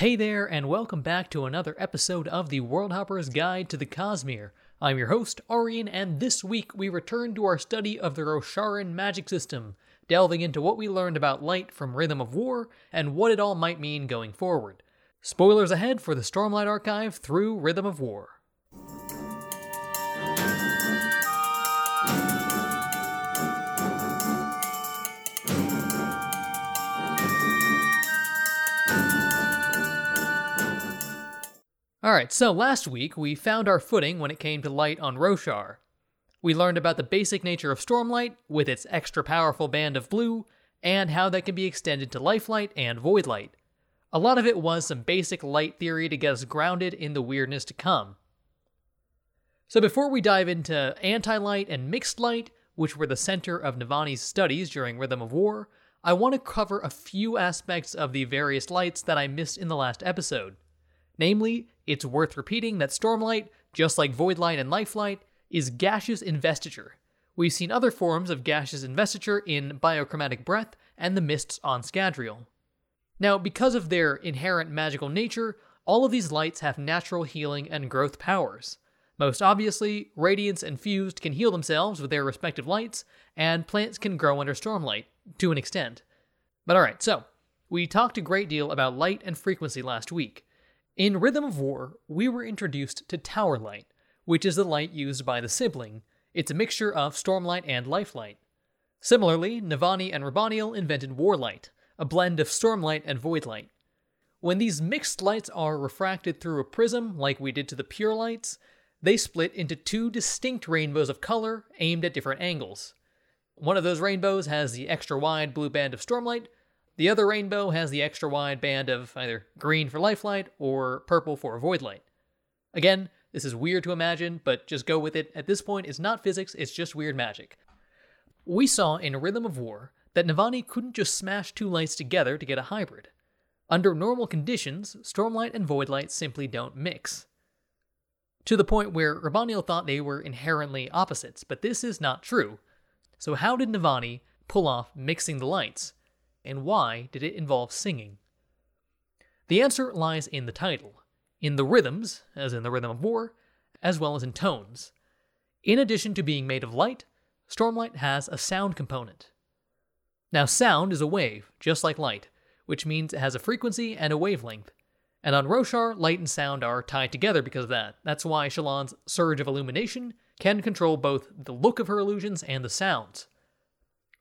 Hey there, and welcome back to another episode of the World Hopper's Guide to the Cosmere. I'm your host, Arian, and this week we return to our study of the Rosharan magic system, delving into what we learned about light from Rhythm of War and what it all might mean going forward. Spoilers ahead for the Stormlight Archive through Rhythm of War. Alright, so last week we found our footing when it came to light on Roshar. We learned about the basic nature of Stormlight, with its extra powerful band of blue, and how that can be extended to Lifelight and Voidlight. A lot of it was some basic light theory to get us grounded in the weirdness to come. So before we dive into anti-light and mixed light, which were the center of Navani's studies during Rhythm of War, I want to cover a few aspects of the various lights that I missed in the last episode. Namely, it's worth repeating that Stormlight, just like Voidlight and Lifelight, is gaseous investiture. We've seen other forms of gaseous investiture in Biochromatic Breath and the Mists on Scadrial. Now, because of their inherent magical nature, all of these lights have natural healing and growth powers. Most obviously, Radiants and Fused can heal themselves with their respective lights, and plants can grow under Stormlight, to an extent. But alright, so, we talked a great deal about light and frequency last week. In Rhythm of War, we were introduced to Tower Light, which is the light used by the sibling. It's a mixture of Stormlight and Lifelight. Similarly, Navani and Raboniel invented Warlight, a blend of Stormlight and Voidlight. When these mixed lights are refracted through a prism, like we did to the pure lights, they split into two distinct rainbows of color aimed at different angles. One of those rainbows has the extra wide blue band of Stormlight, the other rainbow has the extra wide band of either green for Lifelight or purple for Voidlight. Again, this is weird to imagine, but just go with it. At this point, it's not physics, it's just weird magic. We saw in Rhythm of War that Navani couldn't just smash two lights together to get a hybrid. Under normal conditions, Stormlight and Voidlight simply don't mix. To the point where Raboniel thought they were inherently opposites, but this is not true. So, how did Navani pull off mixing the lights? And why did it involve singing? The answer lies in the title, in the rhythms, as in the rhythm of war, as well as in tones. In addition to being made of light, Stormlight has a sound component. Now, sound is a wave, just like light, which means it has a frequency and a wavelength. And on Roshar, light and sound are tied together because of that. That's why Shallan's Surge of Illumination can control both the look of her illusions and the sounds.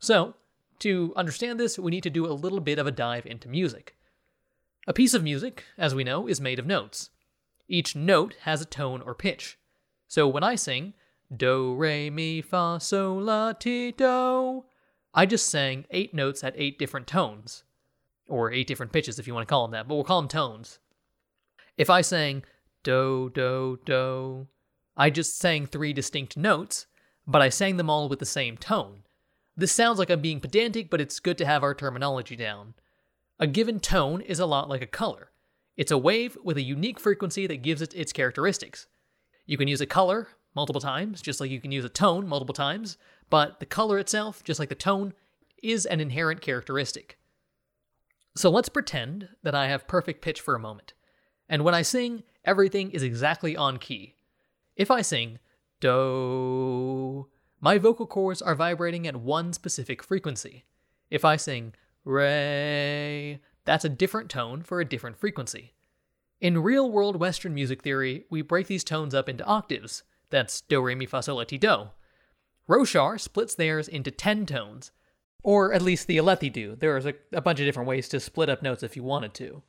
So, to understand this, we need to do a little bit of a dive into music. A piece of music, as we know, is made of notes. Each note has a tone or pitch. So when I sing do, re, mi, fa, sol, la, ti, do, I just sang eight notes at eight different tones. Or eight different pitches if you want to call them that, but we'll call them tones. If I sang do, do, do, I just sang three distinct notes, but I sang them all with the same tone. This sounds like I'm being pedantic, but it's good to have our terminology down. A given tone is a lot like a color. It's a wave with a unique frequency that gives it its characteristics. You can use a color multiple times, just like you can use a tone multiple times, but the color itself, just like the tone, is an inherent characteristic. So let's pretend that I have perfect pitch for a moment. And when I sing, everything is exactly on key. If I sing do, my vocal cords are vibrating at one specific frequency. If I sing re, that's a different tone for a different frequency. In real world Western music theory, we break these tones up into octaves. That's do, re, mi, fa, sol, la, ti, do. Roshar splits theirs into 10 tones, or at least the Alethi do. There's a, a bunch of different ways to split up notes if you wanted to.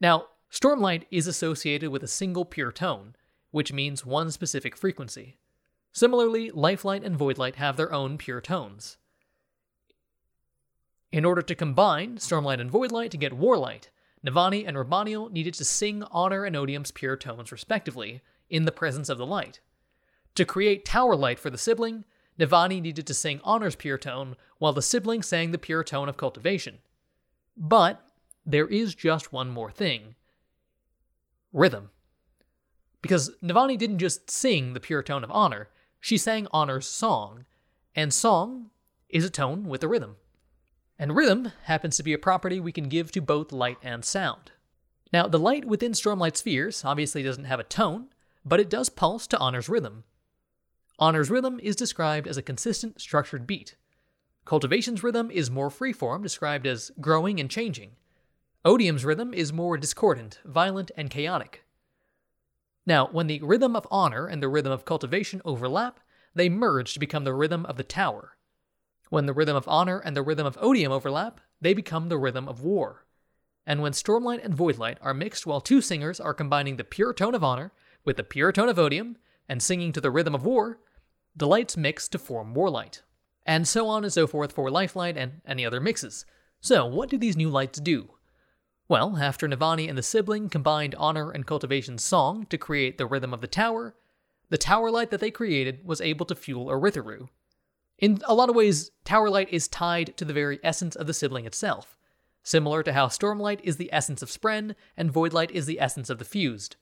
Now, Stormlight is associated with a single pure tone, which means one specific frequency. Similarly, Lifelight and Voidlight have their own pure tones. In order to combine Stormlight and Voidlight to get Warlight, Navani and Raboniel needed to sing Honor and Odium's pure tones respectively, in the presence of the light. To create Tower Light for the sibling, Navani needed to sing Honor's pure tone, while the sibling sang the pure tone of cultivation. But there is just one more thing rhythm. Because Navani didn't just sing the pure tone of honor, she sang Honor's song, and song is a tone with a rhythm. And rhythm happens to be a property we can give to both light and sound. Now, the light within Stormlight spheres obviously doesn't have a tone, but it does pulse to Honor's rhythm. Honor's rhythm is described as a consistent, structured beat. Cultivation's rhythm is more freeform, described as growing and changing. Odium's rhythm is more discordant, violent, and chaotic. Now, when the rhythm of honor and the rhythm of cultivation overlap, they merge to become the rhythm of the tower. When the rhythm of honor and the rhythm of odium overlap, they become the rhythm of war. And when Stormlight and Voidlight are mixed while two singers are combining the pure tone of honor with the pure tone of odium and singing to the rhythm of war, the lights mix to form Warlight. And so on and so forth for Lifelight and any other mixes. So, what do these new lights do? Well, after Navani and the sibling combined Honor and Cultivation's song to create the rhythm of the tower, the tower light that they created was able to fuel Urithiru. In a lot of ways, Tower Light is tied to the very essence of the sibling itself, similar to how Stormlight is the essence of Spren and Voidlight is the essence of the Fused.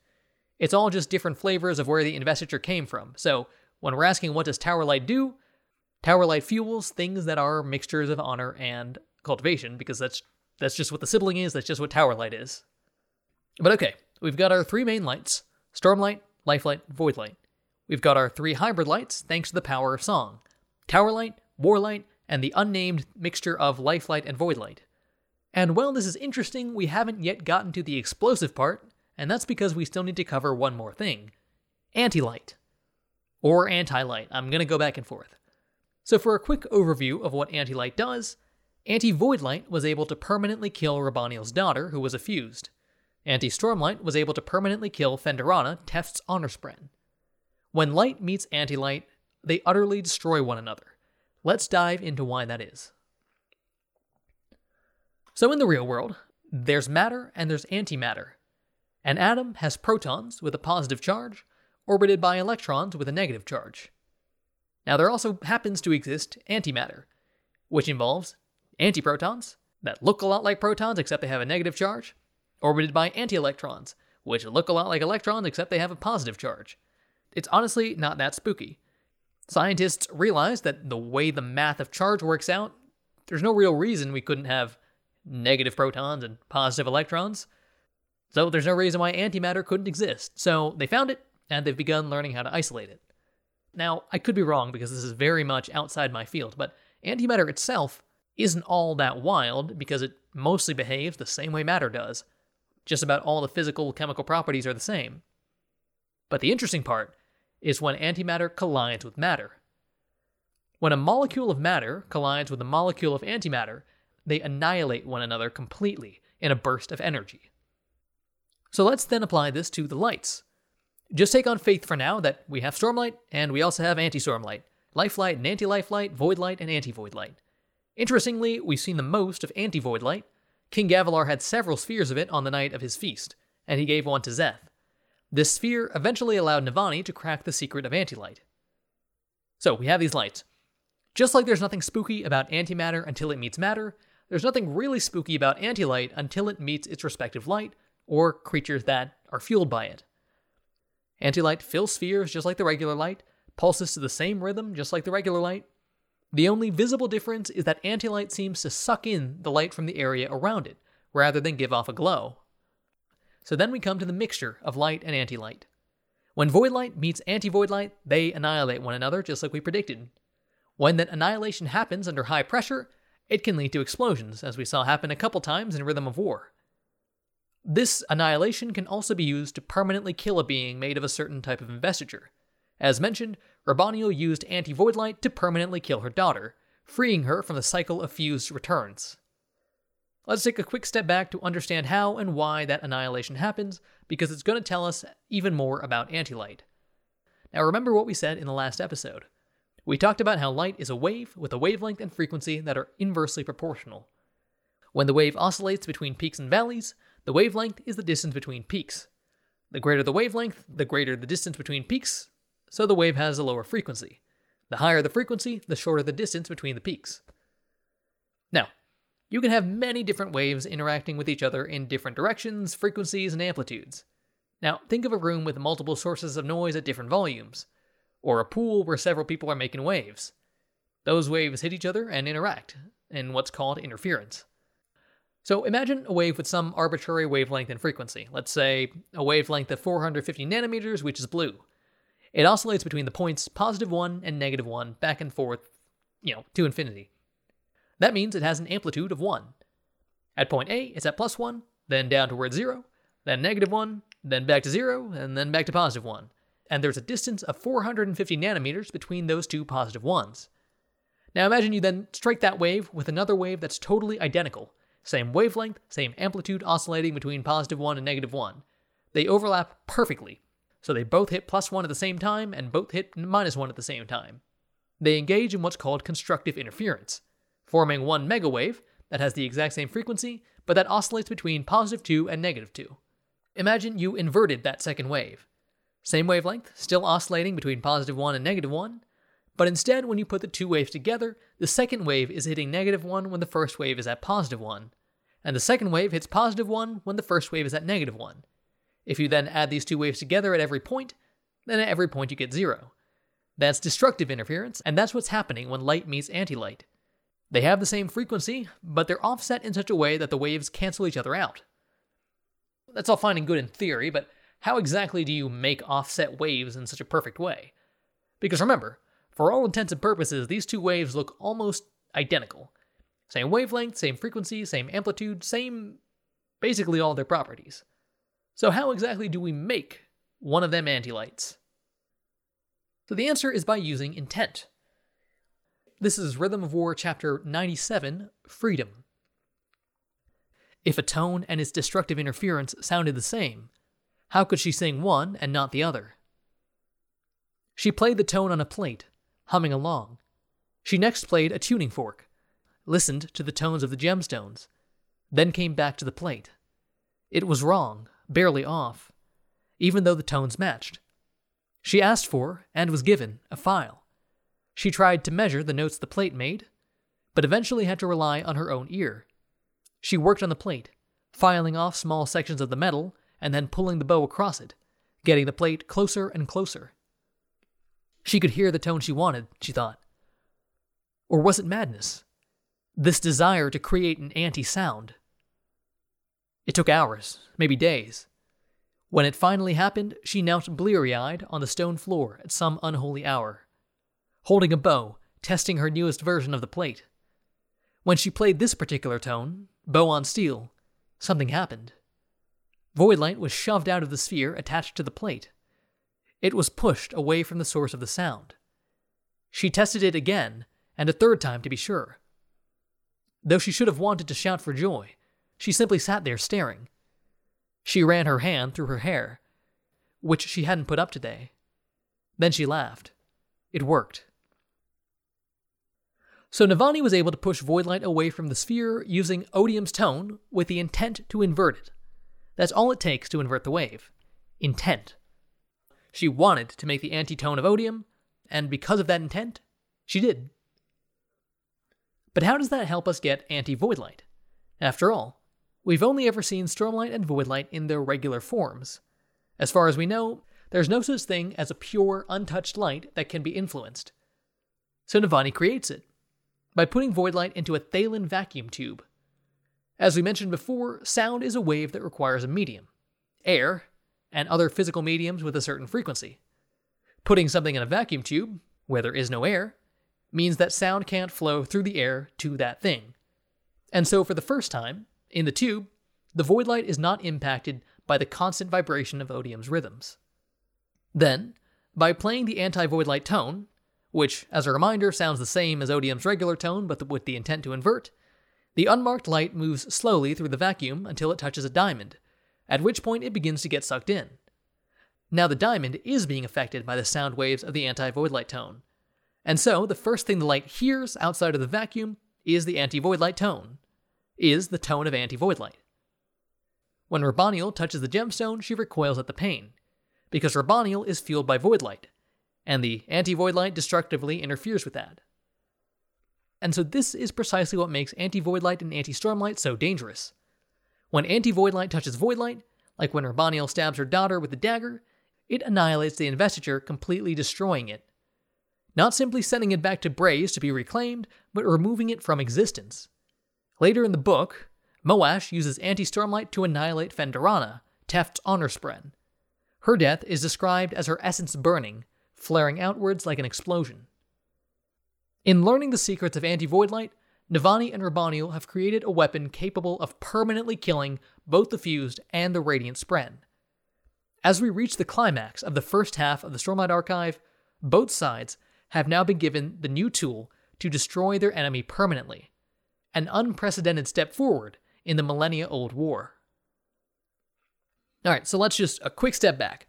It's all just different flavors of where the investiture came from, so when we're asking what does Tower Light do, Tower Light fuels things that are mixtures of honor and cultivation, because that's that's just what the sibling is, that's just what Tower Light is. But okay, we've got our three main lights Stormlight, Lifelight, Voidlight. We've got our three hybrid lights thanks to the power of song tower Towerlight, Warlight, and the unnamed mixture of Lifelight and Voidlight. And while this is interesting, we haven't yet gotten to the explosive part, and that's because we still need to cover one more thing Anti-Light. Or Anti-Light, I'm gonna go back and forth. So, for a quick overview of what Anti-Light does, Anti Voidlight was able to permanently kill Raboniel's daughter, who was a fused. Anti Stormlight was able to permanently kill Phendorana, Teft's honor spren. When light meets anti light, they utterly destroy one another. Let's dive into why that is. So, in the real world, there's matter and there's antimatter. An atom has protons with a positive charge, orbited by electrons with a negative charge. Now, there also happens to exist antimatter, which involves antiprotons that look a lot like protons except they have a negative charge, orbited by antielectrons, which look a lot like electrons except they have a positive charge. It's honestly not that spooky. Scientists realized that the way the math of charge works out, there's no real reason we couldn't have negative protons and positive electrons. So there's no reason why antimatter couldn't exist. So they found it, and they've begun learning how to isolate it. Now, I could be wrong because this is very much outside my field, but antimatter itself isn't all that wild because it mostly behaves the same way matter does. Just about all the physical chemical properties are the same. But the interesting part is when antimatter collides with matter. When a molecule of matter collides with a molecule of antimatter, they annihilate one another completely in a burst of energy. So let's then apply this to the lights. Just take on faith for now that we have Stormlight and we also have Anti Stormlight, Lifelight and Anti Lifelight, Voidlight and Anti Voidlight. Interestingly, we've seen the most of anti void light. King Gavilar had several spheres of it on the night of his feast, and he gave one to Szeth. This sphere eventually allowed Navani to crack the secret of anti light. So we have these lights. Just like there's nothing spooky about antimatter until it meets matter, there's nothing really spooky about anti light until it meets its respective light, or creatures that are fueled by it. Anti light fills spheres just like the regular light, pulses to the same rhythm just like the regular light. The only visible difference is that antilight seems to suck in the light from the area around it, rather than give off a glow. So then we come to the mixture of light and anti-light. When void light meets anti-void light, they annihilate one another just like we predicted. When that annihilation happens under high pressure, it can lead to explosions, as we saw happen a couple times in Rhythm of War. This annihilation can also be used to permanently kill a being made of a certain type of investiture. As mentioned, Raboniel used anti-void light to permanently kill her daughter, freeing her from the cycle of fused returns. Let's take a quick step back to understand how and why that annihilation happens, because it's going to tell us even more about antilight. Now, remember what we said in the last episode. We talked about how light is a wave with a wavelength and frequency that are inversely proportional. When the wave oscillates between peaks and valleys, the wavelength is the distance between peaks. The greater the wavelength, the greater the distance between peaks, so the wave has a lower frequency. The higher the frequency, the shorter the distance between the peaks. Now, you can have many different waves interacting with each other in different directions, frequencies, and amplitudes. Now, think of a room with multiple sources of noise at different volumes, or a pool where several people are making waves. Those waves hit each other and interact, in what's called interference. So imagine a wave with some arbitrary wavelength and frequency. Let's say a wavelength of 450 nanometers, which is blue. It oscillates between the points positive 1 and negative 1 back and forth, you know, to infinity. That means it has an amplitude of 1. At point A, it's at plus 1, then down towards 0, then negative 1, then back to 0, and then back to positive 1. And there's a distance of 450 nanometers between those two positive 1s. Now imagine you then strike that wave with another wave that's totally identical same wavelength, same amplitude oscillating between positive 1 and negative 1. They overlap perfectly, so they both hit plus 1 at the same time and both hit minus 1 at the same time. They engage in what's called constructive interference, forming one megawave that has the exact same frequency, but that oscillates between positive 2 and negative 2. Imagine you inverted that second wave. Same wavelength, still oscillating between positive 1 and negative 1, but instead, when you put the two waves together, the second wave is hitting negative 1 when the first wave is at positive 1, and the second wave hits positive 1 when the first wave is at negative 1. If you then add these two waves together at every point, then at every point you get 0. That's destructive interference, and that's what's happening when light meets anti-light. They have the same frequency, but they're offset in such a way that the waves cancel each other out. That's all fine and good in theory, but how exactly do you make offset waves in such a perfect way? Because remember, for all intents and purposes, these two waves look almost identical. Same wavelength, same frequency, same amplitude, same basically all their properties. So, how exactly do we make one of them antilights? So, the answer is by using intent. This is Rhythm of War, chapter 97 Freedom. If a tone and its destructive interference sounded the same, how could she sing one and not the other? She played the tone on a plate, humming along. She next played a tuning fork, listened to the tones of the gemstones, then came back to the plate. It was wrong, barely off, even though the tones matched. She asked for, and was given, a file. She tried to measure the notes the plate made, but eventually had to rely on her own ear. She worked on the plate, filing off small sections of the metal and then pulling the bow across it, getting the plate closer and closer. She could hear the tone she wanted, she thought. Or was it madness? This desire to create an anti sound? It took hours, maybe days. When it finally happened, she knelt bleary eyed on the stone floor at some unholy hour, holding a bow, testing her newest version of the plate. When she played this particular tone, bow on steel, something happened. Voidlight was shoved out of the sphere attached to the plate. It was pushed away from the source of the sound. She tested it again, and a third time to be sure. Though she should have wanted to shout for joy, she simply sat there staring. She ran her hand through her hair, which she hadn't put up today. Then she laughed. It worked. So Navani was able to push Voidlight away from the sphere using Odium's tone with the intent to invert it. That's all it takes to invert the wave. Intent. She wanted to make the antitone of odium, and because of that intent, she did. But how does that help us get anti voidlight? After all, we've only ever seen stormlight and voidlight in their regular forms. As far as we know, there's no such thing as a pure, untouched light that can be influenced. So Navani creates it by putting voidlight into a Thaylen vacuum tube. As we mentioned before, sound is a wave that requires a medium air, and other physical mediums with a certain frequency. Putting something in a vacuum tube, where there is no air, means that sound can't flow through the air to that thing. And so, for the first time, in the tube, the void light is not impacted by the constant vibration of Odium's rhythms. Then, by playing the anti void light tone, which, as a reminder, sounds the same as Odium's regular tone but with the intent to invert, the unmarked light moves slowly through the vacuum until it touches a diamond, at which point it begins to get sucked in. Now the diamond is being affected by the sound waves of the anti-void light tone. And so the first thing the light hears outside of the vacuum is the anti-void light tone, is the tone of anti-void light. When Raboniel touches the gemstone, she recoils at the pain, because Raboniel is fueled by void light, and the anti-void light destructively interferes with that. And so this is precisely what makes anti-void light and anti-storm light so dangerous. When anti void light touches void light, like when Raboniel stabs her daughter with the dagger, it annihilates the investiture, completely destroying it. Not simply sending it back to Braize to be reclaimed, but removing it from existence. Later in the book, Moash uses anti stormlight to annihilate Phendorana, Teft's honor spren. Her death is described as her essence burning, flaring outwards like an explosion. In learning the secrets of anti Voidlight, Navani and Raboniel have created a weapon capable of permanently killing both the fused and the radiant spren. As we reach the climax of the first half of the Stormlight Archive, both sides have now been given the new tool to destroy their enemy permanently, an unprecedented step forward in the millennia old war. Alright, so let's just a quick step back.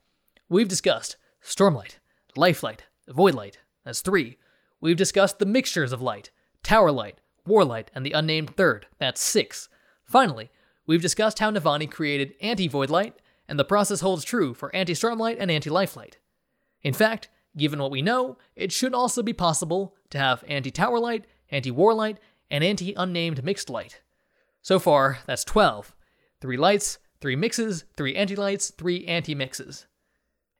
We've discussed Stormlight, Lifelight, Voidlight, that's three. We've discussed the mixtures of light, Tower Light, Warlight, and the unnamed third, that's six. Finally, we've discussed how Navani created anti Voidlight, and the process holds true for anti Stormlight and anti Lifelight. In fact, given what we know, it should also be possible to have anti Tower Light, anti Warlight, and anti Unnamed Mixed Light. So far, that's 12. Three lights, three mixes, three anti-lights, three anti-mixes.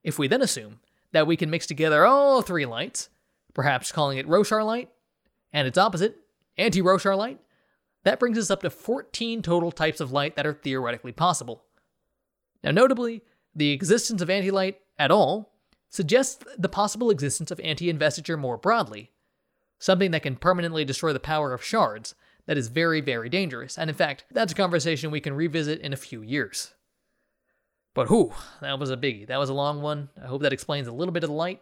If we then assume that we can mix together all three lights, perhaps calling it Roshar light, and its opposite, anti-Roshar light, that brings us up to 14 total types of light that are theoretically possible. Now, notably, the existence of anti-light at all suggests the possible existence of anti-investiture more broadly, something that can permanently destroy the power of shards, that is very, very dangerous. And in fact, that's a conversation we can revisit in a few years. But whew, that was a biggie. That was a long one. I hope that explains a little bit of the light.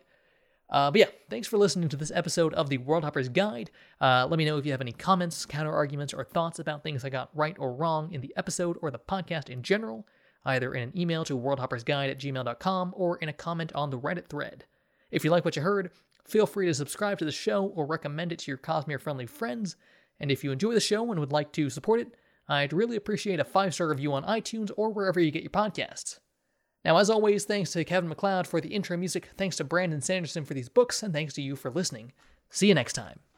Uh, but yeah, thanks for listening to this episode of the World Hoppers Guide. Uh, let me know if you have any comments, counter arguments, or thoughts about things I got right or wrong in the episode or the podcast in general, either in an email to worldhoppersguide at gmail.com or in a comment on the Reddit thread. If you like what you heard, feel free to subscribe to the show or recommend it to your Cosmere friendly friends. And if you enjoy the show and would like to support it, I'd really appreciate a five star review on iTunes or wherever you get your podcasts. Now, as always, thanks to Kevin MacLeod for the intro music, thanks to Brandon Sanderson for these books, and thanks to you for listening. See you next time.